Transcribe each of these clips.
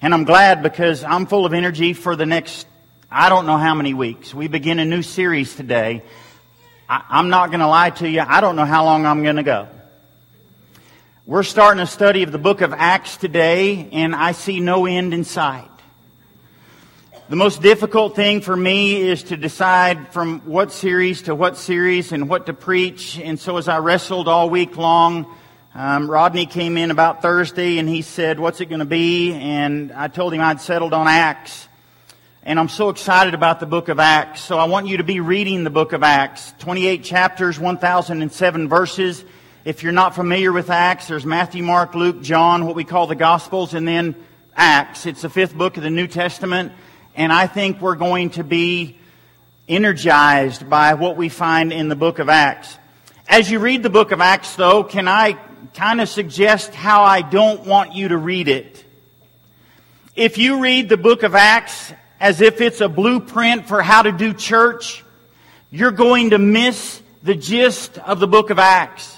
And I'm glad because I'm full of energy for the next, I don't know how many weeks. We begin a new series today. I, am not going to lie to you. I don't know how long I'm going to go. We're starting a study of the book of Acts today, and I see no end in sight. The most difficult thing for me is to decide from what series to what series and what to preach. And so as I wrestled all week long, um, Rodney came in about Thursday and he said, what's it going to be? And I told him I'd settled on Acts. And I'm so excited about the book of Acts. So I want you to be reading the book of Acts. 28 chapters, 1007 verses. If you're not familiar with Acts, there's Matthew, Mark, Luke, John, what we call the Gospels, and then Acts. It's the fifth book of the New Testament and I think we're going to be energized by what we find in the book of Acts. As you read the book of Acts, though, can I kind of suggest how I don't want you to read it? If you read the book of Acts as if it's a blueprint for how to do church, you're going to miss the gist of the book of Acts.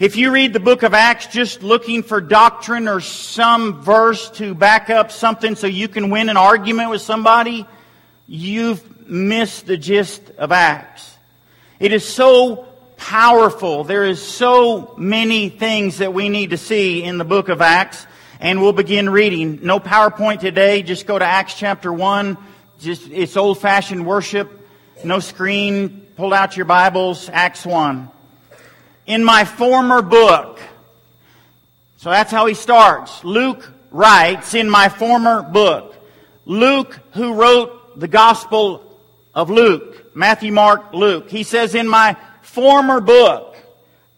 If you read the book of Acts just looking for doctrine or some verse to back up something so you can win an argument with somebody, you've missed the gist of Acts. It is so powerful. There is so many things that we need to see in the book of Acts. And we'll begin reading. No PowerPoint today. Just go to Acts chapter 1. Just, it's old fashioned worship. No screen. Pull out your Bibles. Acts 1 in my former book. So that's how he starts. Luke writes, in my former book. Luke, who wrote the Gospel of Luke, Matthew, Mark, Luke, he says, in my former book,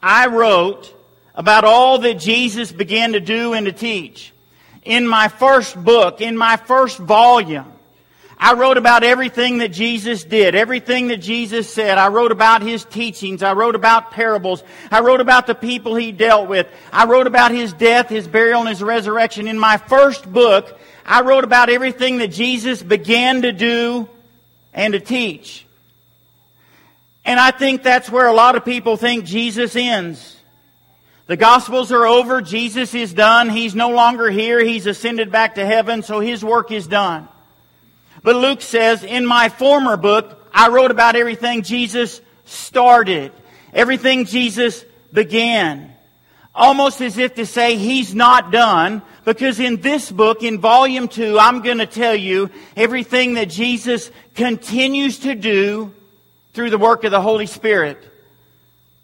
I wrote about all that Jesus began to do and to teach. In my first book, in my first volume, I wrote about everything that Jesus did, everything that Jesus said. I wrote about his teachings. I wrote about parables. I wrote about the people he dealt with. I wrote about his death, his burial, and his resurrection. In my first book, I wrote about everything that Jesus began to do and to teach. And I think that's where a lot of people think Jesus ends. The Gospels are over. Jesus is done. He's no longer here. He's ascended back to heaven, so his work is done. But Luke says, in my former book, I wrote about everything Jesus started, everything Jesus began. Almost as if to say he's not done, because in this book, in volume two, I'm going to tell you everything that Jesus continues to do through the work of the Holy Spirit.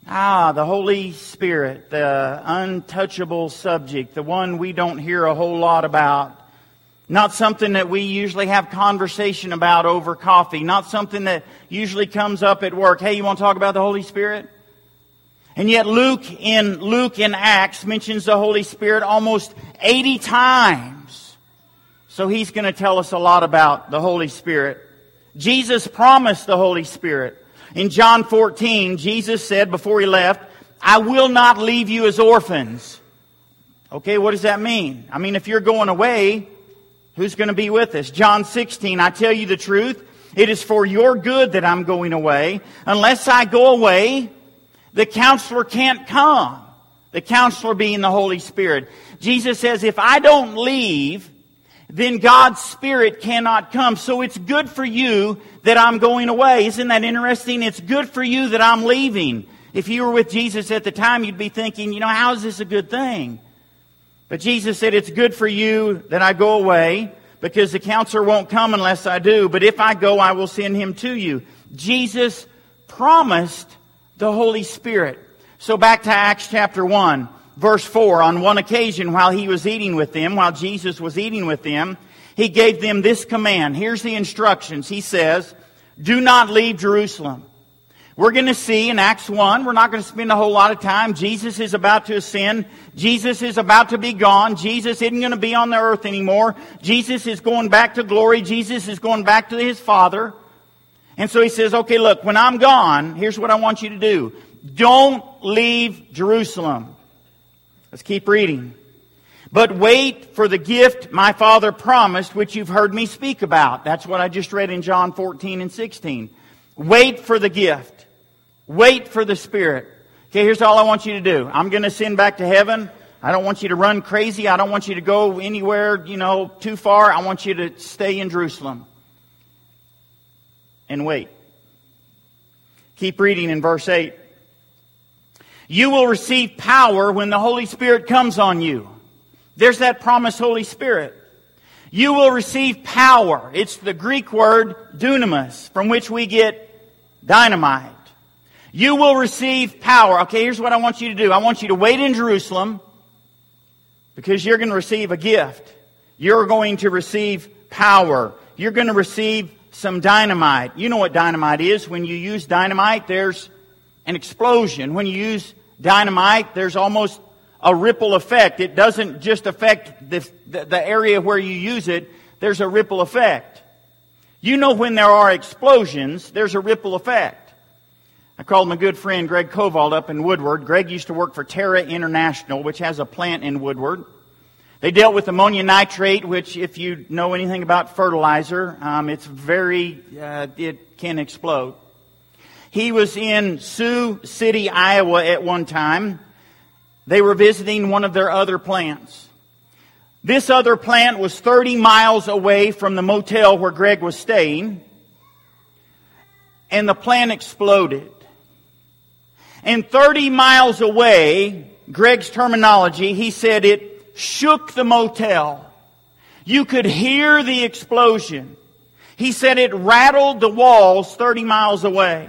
Ah, the Holy Spirit, the untouchable subject, the one we don't hear a whole lot about. Not something that we usually have conversation about over coffee. Not something that usually comes up at work. Hey, you want to talk about the Holy Spirit? And yet Luke in Luke in Acts mentions the Holy Spirit almost 80 times. So he's going to tell us a lot about the Holy Spirit. Jesus promised the Holy Spirit. In John 14, Jesus said before he left, I will not leave you as orphans. Okay, what does that mean? I mean, if you're going away, Who's going to be with us? John 16, I tell you the truth. It is for your good that I'm going away. Unless I go away, the counselor can't come. The counselor being the Holy Spirit. Jesus says, if I don't leave, then God's Spirit cannot come. So it's good for you that I'm going away. Isn't that interesting? It's good for you that I'm leaving. If you were with Jesus at the time, you'd be thinking, you know, how is this a good thing? But Jesus said, It's good for you that I go away because the counselor won't come unless I do. But if I go, I will send him to you. Jesus promised the Holy Spirit. So back to Acts chapter 1, verse 4. On one occasion, while he was eating with them, while Jesus was eating with them, he gave them this command. Here's the instructions. He says, Do not leave Jerusalem we're going to see in Acts 1, we're not going to spend a whole lot of time. Jesus is about to ascend. Jesus is about to be gone. Jesus isn't going to be on the earth anymore. Jesus is going back to glory. Jesus is going back to his Father. And so he says, okay, look, when I'm gone, here's what I want you to do. Don't leave Jerusalem. Let's keep reading. But wait for the gift my Father promised, which you've heard me speak about. That's what I just read in John 14 and 16. Wait for the gift. Wait for the Spirit. Okay, here's all I want you to do. I'm going to send back to heaven. I don't want you to run crazy. I don't want you to go anywhere, you know, too far. I want you to stay in Jerusalem and wait. Keep reading in verse 8. You will receive power when the Holy Spirit comes on you. There's that promise, Holy Spirit. You will receive power. It's the Greek word dunamis, from which we get dynamite. You will receive power. Okay, here's what I want you to do. I want you to wait in Jerusalem because you're going to receive a gift. You're going to receive power. You're going to receive some dynamite. You know what dynamite is. When you use dynamite, there's an explosion. When you use dynamite, there's almost a ripple effect. It doesn't just affect the, the, area where you use it, there's a ripple effect. You know when there are explosions, there's a ripple effect. I called my good friend Greg Kovald up in Woodward. Greg used to work for Terra International, which has a plant in Woodward. They dealt with ammonia nitrate, which, if you know anything about fertilizer, um, it's very, uh, it can explode. He was in Sioux City, Iowa at one time. They were visiting one of their other plants. This other plant was 30 miles away from the motel where Greg was staying. And the plant exploded. And 30 miles away, Greg's terminology, he said it shook the motel. You could hear the explosion. He said it rattled the walls 30 miles away.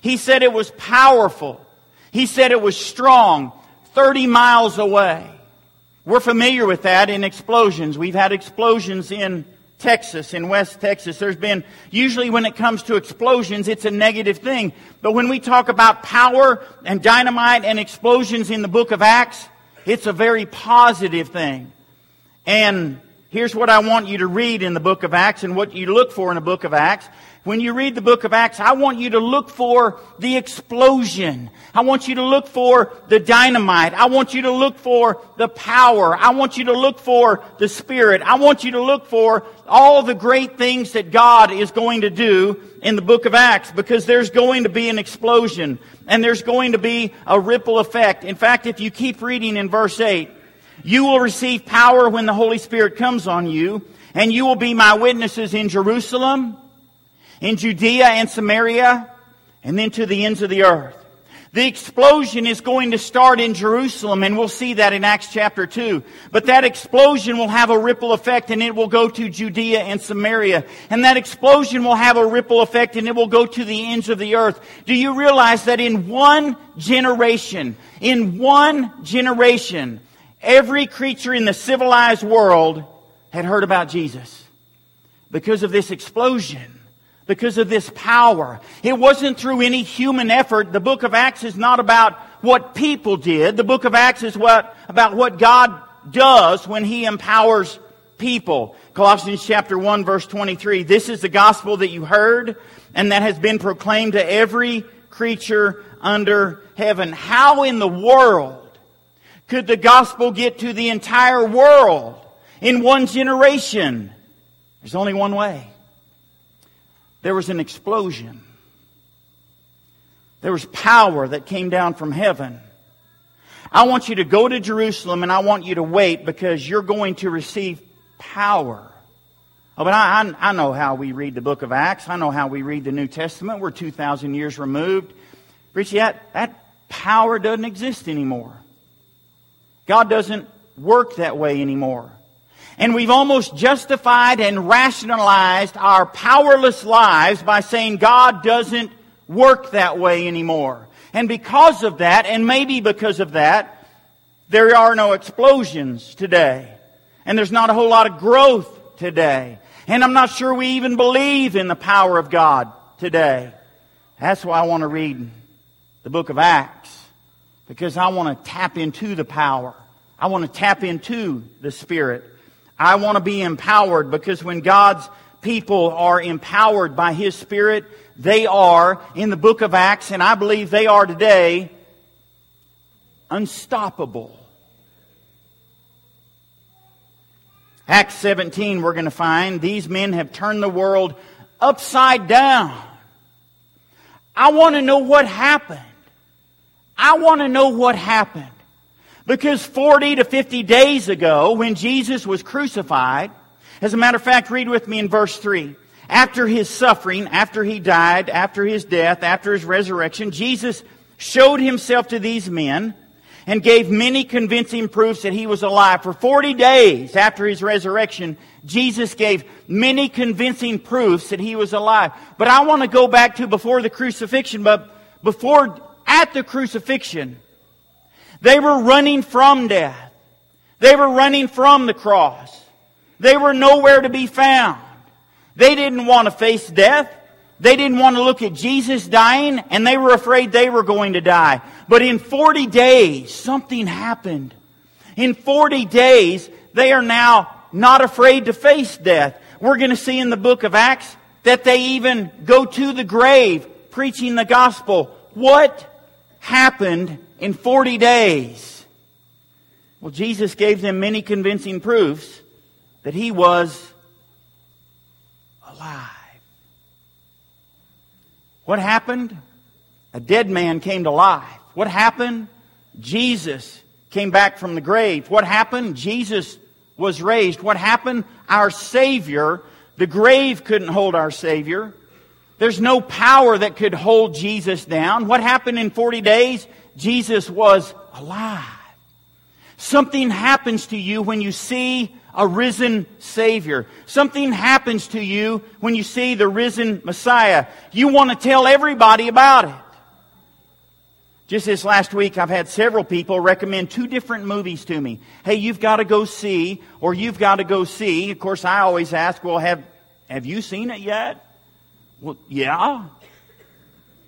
He said it was powerful. He said it was strong 30 miles away. We're familiar with that in explosions. We've had explosions in Texas, in West Texas. There's been, usually when it comes to explosions, it's a negative thing. But when we talk about power and dynamite and explosions in the book of Acts, it's a very positive thing. And here's what I want you to read in the book of Acts and what you look for in the book of Acts. When you read the book of Acts, I want you to look for the explosion. I want you to look for the dynamite. I want you to look for the power. I want you to look for the Spirit. I want you to look for all the great things that God is going to do in the book of Acts because there's going to be an explosion and there's going to be a ripple effect. In fact, if you keep reading in verse 8, you will receive power when the Holy Spirit comes on you and you will be my witnesses in Jerusalem, in Judea and Samaria, and then to the ends of the earth. The explosion is going to start in Jerusalem, and we'll see that in Acts chapter 2. But that explosion will have a ripple effect, and it will go to Judea and Samaria. And that explosion will have a ripple effect, and it will go to the ends of the earth. Do you realize that in one generation, in one generation, every creature in the civilized world had heard about Jesus? Because of this explosion because of this power. It wasn't through any human effort. The book of Acts is not about what people did. The book of Acts is what, about what God does when He empowers people. Colossians chapter 1 verse 23. This is the gospel that you heard and that has been proclaimed to every creature under heaven. How in the world could the gospel get to the entire world in one generation? There's only one way there was an explosion. There was power that came down from heaven. I want you to go to Jerusalem and I want you to wait because you're going to receive power. Oh, but I, I, I know how we read the book of Acts. I know how we read the New Testament. We're 2,000 years removed. Richie, that, that power doesn't exist anymore. God doesn't work that way anymore. And we've almost justified and rationalized our powerless lives by saying God doesn't work that way anymore. And because of that, and maybe because of that, there are no explosions today. And there's not a whole lot of growth today. And I'm not sure we even believe in the power of God today. That's why I want to read the book of Acts. Because I want to tap into the power. I want to tap into the Spirit. I want to be empowered because when God's people are empowered by His Spirit, they are, in the book of Acts, and I believe they are today, unstoppable. Acts 17, we're going to find these men have turned the world upside down. I want to know what happened. I want to know what happened. Because 40 to 50 days ago, when Jesus was crucified, as a matter of fact, read with me in verse 3. After his suffering, after he died, after his death, after his resurrection, Jesus showed himself to these men and gave many convincing proofs that he was alive. For 40 days after his resurrection, Jesus gave many convincing proofs that he was alive. But I want to go back to before the crucifixion, but before, at the crucifixion, they were running from death. They were running from the cross. They were nowhere to be found. They didn't want to face death. They didn't want to look at Jesus dying, and they were afraid they were going to die. But in 40 days, something happened. In 40 days, they are now not afraid to face death. We're going to see in the book of Acts that they even go to the grave preaching the gospel. What happened in 40 days? Well, Jesus gave them many convincing proofs that he was alive. What happened? A dead man came to life. What happened? Jesus came back from the grave. What happened? Jesus was raised. What happened? Our Savior, the grave couldn't hold our Savior. There's no power that could hold Jesus down. What happened in 40 days? Jesus was alive. Something happens to you when you see a risen Savior. Something happens to you when you see the risen Messiah. You want to tell everybody about it. Just this last week, I've had several people recommend two different movies to me. Hey, you've got to go see, or you've got to go see. Of course, I always ask, well, have, have you seen it yet? Well, yeah.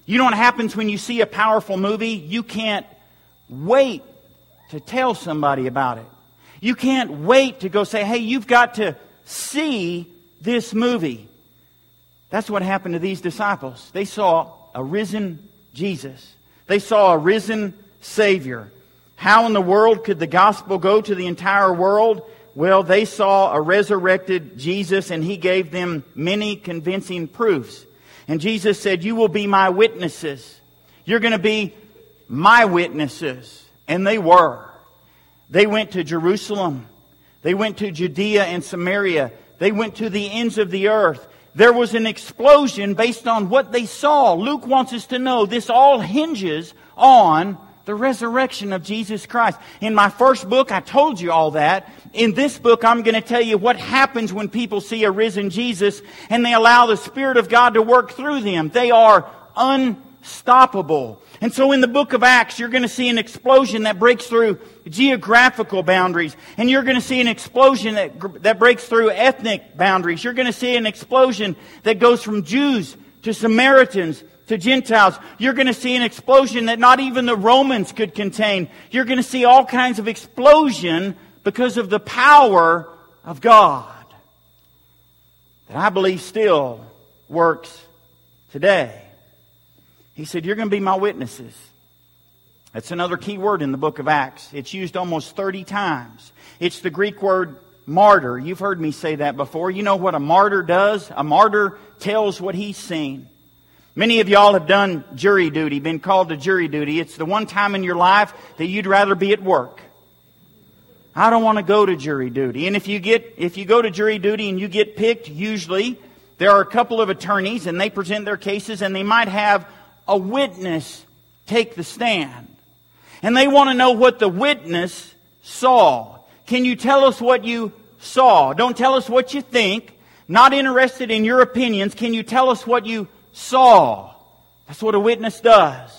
You know what happens when you see a powerful movie? You can't wait to tell somebody about it. You can't wait to go say, hey, you've got to see this movie. That's what happened to these disciples. They saw a risen Jesus. They saw a risen Savior. How in the world could the gospel go to the entire world? Well, they saw a resurrected Jesus and he gave them many convincing proofs. And Jesus said, You will be my witnesses. You're going to be my witnesses. And they were. They went to Jerusalem. They went to Judea and Samaria. They went to the ends of the earth. There was an explosion based on what they saw. Luke wants us to know this all hinges on the resurrection of Jesus Christ. In my first book, I told you all that. In this book, I'm going to tell you what happens when people see a risen Jesus and they allow the Spirit of God to work through them. They are unstoppable. And so in the book of Acts, you're going to see an explosion that breaks through geographical boundaries. And you're going to see an explosion that, that breaks through ethnic boundaries. You're going to see an explosion that goes from Jews to Samaritans to Gentiles. You're going to see an explosion that not even the Romans could contain. You're going to see all kinds of explosion because of the power of God that I believe still works today. He said, You're going to be my witnesses. That's another key word in the book of Acts. It's used almost 30 times. It's the Greek word martyr. You've heard me say that before. You know what a martyr does? A martyr tells what he's seen. Many of y'all have done jury duty, been called to jury duty. It's the one time in your life that you'd rather be at work. I don't want to go to jury duty. And if you get, if you go to jury duty and you get picked, usually there are a couple of attorneys and they present their cases and they might have a witness take the stand. And they want to know what the witness saw. Can you tell us what you saw? Don't tell us what you think. Not interested in your opinions. Can you tell us what you saw? That's what a witness does.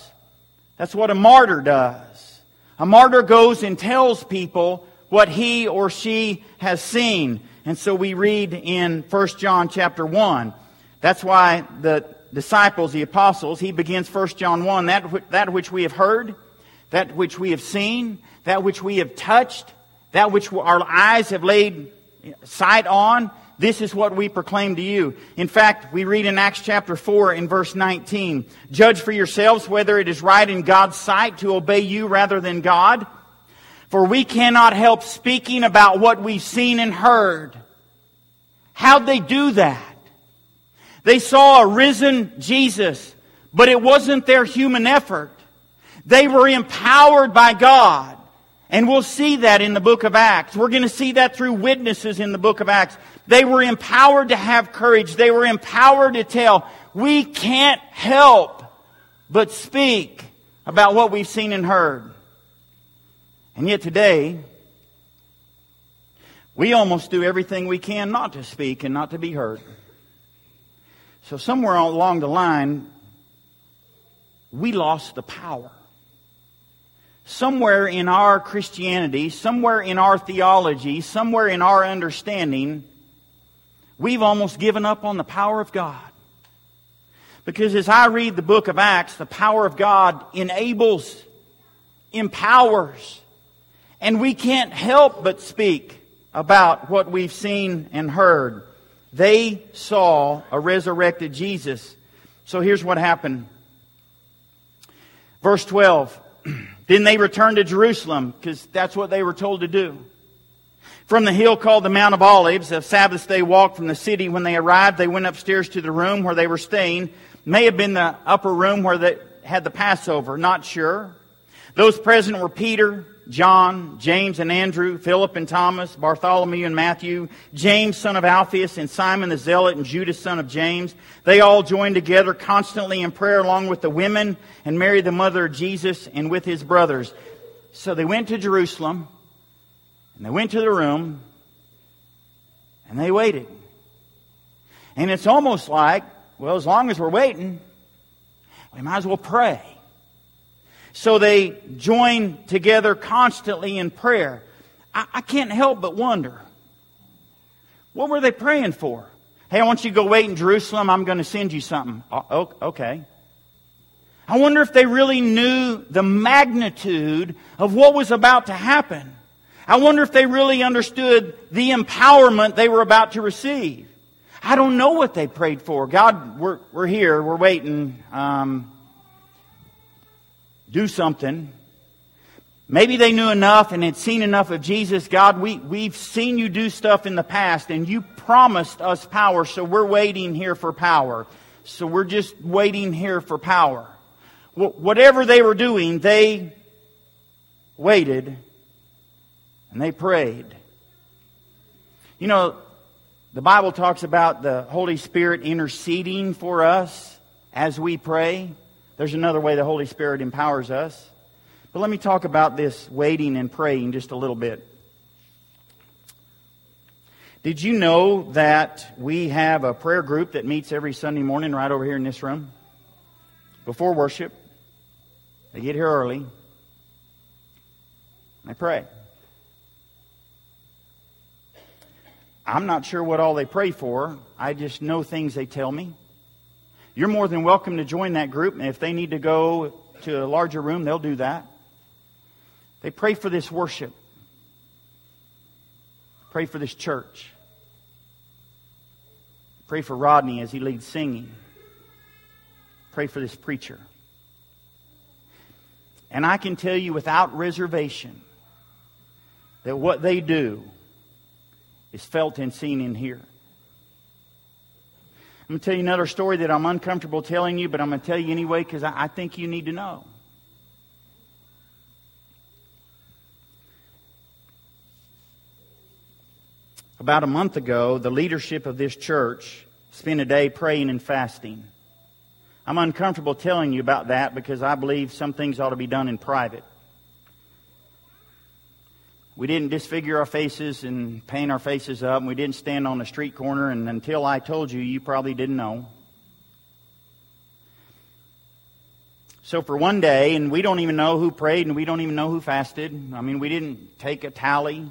That's what a martyr does. A martyr goes and tells people what he or she has seen. And so we read in 1 John chapter 1. That's why the disciples, the apostles, he begins 1 John 1, that, that which we have heard, that which we have seen, that which we have touched, that which our eyes have laid sight on, this is what we proclaim to you. In fact, we read in Acts chapter 4 in verse 19, Judge for yourselves whether it is right in God's sight to obey you rather than God. For we cannot help speaking about what we've seen and heard. How'd they do that? They saw a risen Jesus, but it wasn't their human effort. They were empowered by God. And we'll see that in the book of Acts. We're going to see that through witnesses in the book of Acts. They were empowered to have courage. They were empowered to tell. We can't help but speak about what we've seen and heard. And yet today, we almost do everything we can not to speak and not to be heard. So somewhere along the line, we lost the power. Somewhere in our Christianity, somewhere in our theology, somewhere in our understanding, we've almost given up on the power of God. Because as I read the book of Acts, the power of God enables, empowers, and we can't help but speak about what we've seen and heard. They saw a resurrected Jesus. So here's what happened. Verse 12. then they returned to Jerusalem, because that's what they were told to do. From the hill called the Mount of Olives, a Sabbath day walk from the city, when they arrived, they went upstairs to the room where they were staying. May have been the upper room where they had the Passover, not sure. Those present were Peter, John, James and Andrew, Philip and Thomas, Bartholomew and Matthew, James son of Alphaeus and Simon the Zealot and Judas son of James. They all joined together constantly in prayer along with the women and Mary the mother of Jesus and with his brothers. So they went to Jerusalem and they went to the room and they waited. And it's almost like, well, as long as we're waiting, we might as well pray. So they join together constantly in prayer. I, I can't help but wonder what were they praying for? Hey, I want you to go wait in Jerusalem. I'm going to send you something. Uh, oh, okay. I wonder if they really knew the magnitude of what was about to happen. I wonder if they really understood the empowerment they were about to receive. I don't know what they prayed for. God, we're, we're here. We're waiting. Um, do something. Maybe they knew enough and had seen enough of Jesus. God, we, we've seen you do stuff in the past and you promised us power, so we're waiting here for power. So we're just waiting here for power. Whatever they were doing, they waited and they prayed. You know, the Bible talks about the Holy Spirit interceding for us as we pray. There's another way the Holy Spirit empowers us. But let me talk about this waiting and praying just a little bit. Did you know that we have a prayer group that meets every Sunday morning right over here in this room? Before worship. They get here early. They pray. I'm not sure what all they pray for. I just know things they tell me. You're more than welcome to join that group. And if they need to go to a larger room, they'll do that. They pray for this worship. Pray for this church. Pray for Rodney as he leads singing. Pray for this preacher. And I can tell you without reservation that what they do is felt and seen in here. I'm going to tell you another story that I'm uncomfortable telling you, but I'm going to tell you anyway because I, I think you need to know. About a month ago, the leadership of this church spent a day praying and fasting. I'm uncomfortable telling you about that because I believe some things ought to be done in private. We didn't disfigure our faces and paint our faces up, and we didn't stand on a street corner, and until I told you, you probably didn't know. So for one day, and we don't even know who prayed, and we don't even know who fasted. I mean, we didn't take a tally.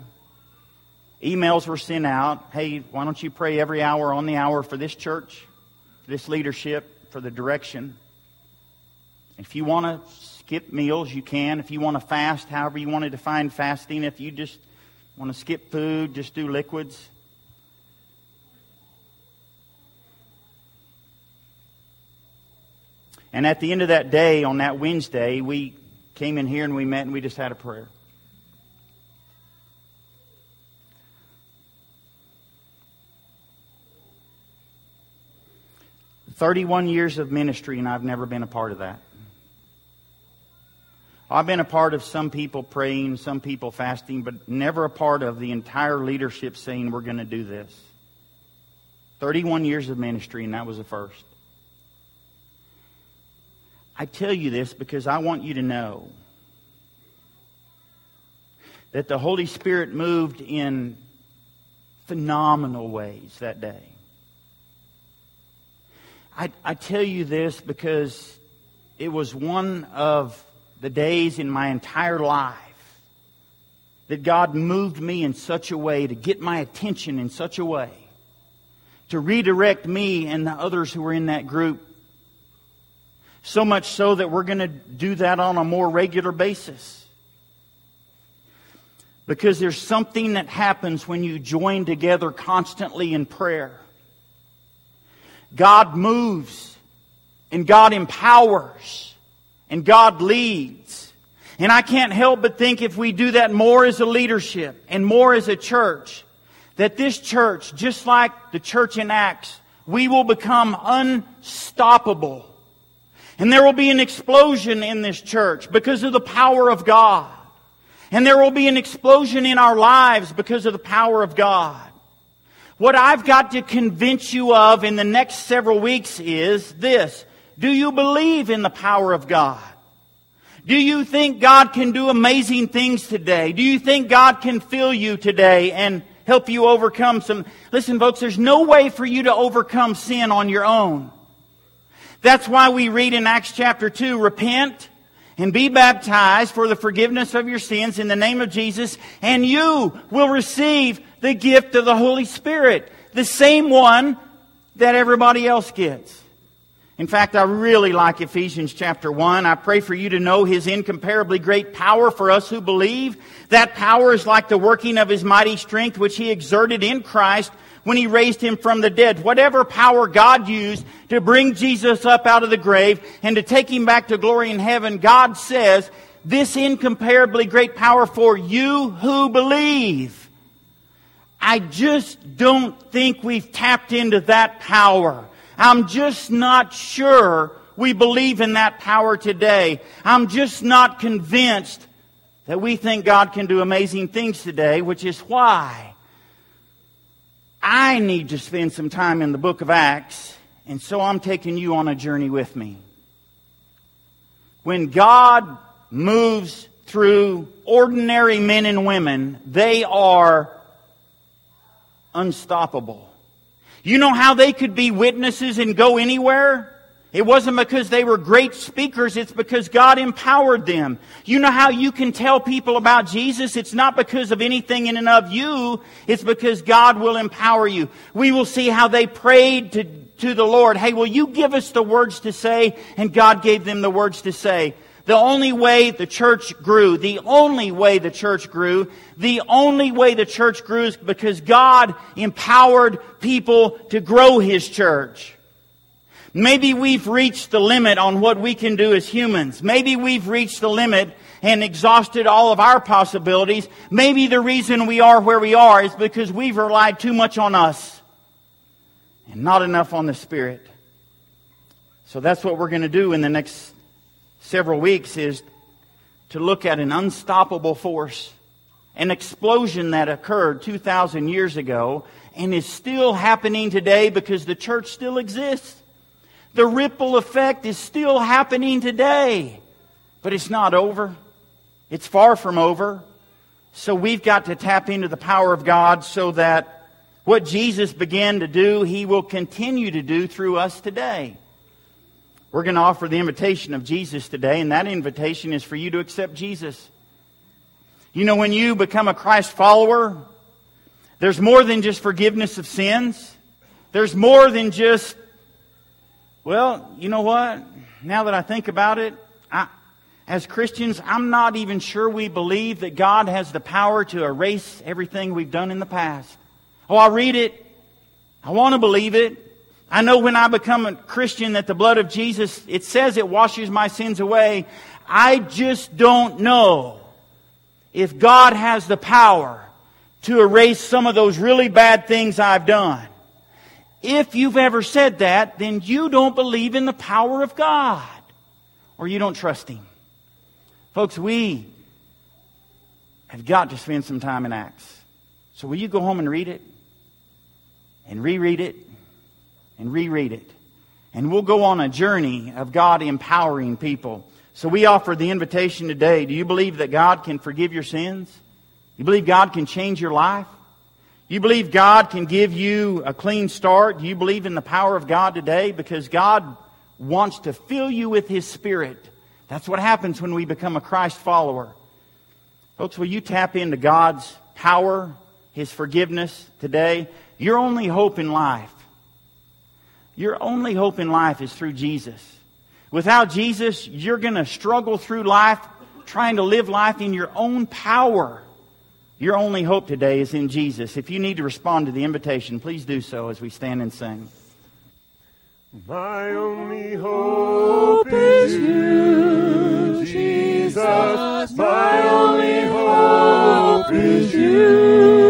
Emails were sent out. Hey, why don't you pray every hour on the hour for this church, this leadership, for the direction? If you want to skip meals, you can. If you want to fast, however you want to define fasting, if you just want to skip food, just do liquids. And at the end of that day, on that Wednesday, we came in here and we met and we just had a prayer. Thirty-one years of ministry, and I've never been a part of that. I've been a part of some people praying, some people fasting, but never a part of the entire leadership saying we're going to do this. 31 years of ministry, and that was the first. I tell you this because I want you to know that the Holy Spirit moved in phenomenal ways that day. I, I tell you this because it was one of the days in my entire life that God moved me in such a way to get my attention in such a way to redirect me and the others who were in that group. So much so that we're going to do that on a more regular basis. Because there's something that happens when you join together constantly in prayer. God moves and God empowers and God leads. And I can't help but think if we do that more as a leadership and more as a church, that this church, just like the church in Acts, we will become unstoppable. And there will be an explosion in this church because of the power of God. And there will be an explosion in our lives because of the power of God. What I've got to convince you of in the next several weeks is this. Do you believe in the power of God? Do you think God can do amazing things today? Do you think God can fill you today and help you overcome some? Listen, folks, there's no way for you to overcome sin on your own. That's why we read in Acts chapter 2, repent and be baptized for the forgiveness of your sins in the name of Jesus, and you will receive the gift of the Holy Spirit, the same one that everybody else gets. In fact, I really like Ephesians chapter 1. I pray for you to know His incomparably great power for us who believe. That power is like the working of His mighty strength, which He exerted in Christ when He raised Him from the dead. Whatever power God used to bring Jesus up out of the grave and to take Him back to glory in heaven, God says, this incomparably great power for you who believe. I just don't think we've tapped into that power. I'm just not sure we believe in that power today. I'm just not convinced that we think God can do amazing things today, which is why I need to spend some time in the book of Acts, and so I'm taking you on a journey with me. When God moves through ordinary men and women, they are unstoppable. You know how they could be witnesses and go anywhere? It wasn't because they were great speakers, it's because God empowered them. You know how you can tell people about Jesus? It's not because of anything in and of you, it's because God will empower you. We will see how they prayed to, to the Lord, hey, will you give us the words to say? And God gave them the words to say. The only way the church grew, the only way the church grew, the only way the church grew is because God empowered people to grow His church. Maybe we've reached the limit on what we can do as humans. Maybe we've reached the limit and exhausted all of our possibilities. Maybe the reason we are where we are is because we've relied too much on us and not enough on the Spirit. So that's what we're going to do in the next several weeks is to look at an unstoppable force, an explosion that occurred 2,000 years ago and is still happening today because the church still exists. The ripple effect is still happening today, but it's not over. It's far from over. So we've got to tap into the power of God so that what Jesus began to do, He will continue to do through us today. We're going to offer the invitation of Jesus today, and that invitation is for you to accept Jesus. You know, when you become a Christ follower, there's more than just forgiveness of sins. There's more than just, well, you know what? Now that I think about it, I, as Christians, I'm not even sure we believe that God has the power to erase everything we've done in the past. Oh, I read it. I want to believe it. I know when I become a Christian that the blood of Jesus, it says it washes my sins away. I just don't know if God has the power to erase some of those really bad things I've done. If you've ever said that, then you don't believe in the power of God or you don't trust Him. Folks, we have got to spend some time in Acts. So will you go home and read it? And reread it? And reread it. And we'll go on a journey of God empowering people. So we offer the invitation today. Do you believe that God can forgive your sins? You believe God can change your life? You believe God can give you a clean start? Do you believe in the power of God today? Because God wants to fill you with His Spirit. That's what happens when we become a Christ follower. Folks, will you tap into God's power, His forgiveness today? Your only hope in life, your only hope in life is through Jesus. Without Jesus, you're going to struggle through life trying to live life in your own power. Your only hope today is in Jesus. If you need to respond to the invitation, please do so as we stand and sing. My only hope is you, Jesus. My only hope is you.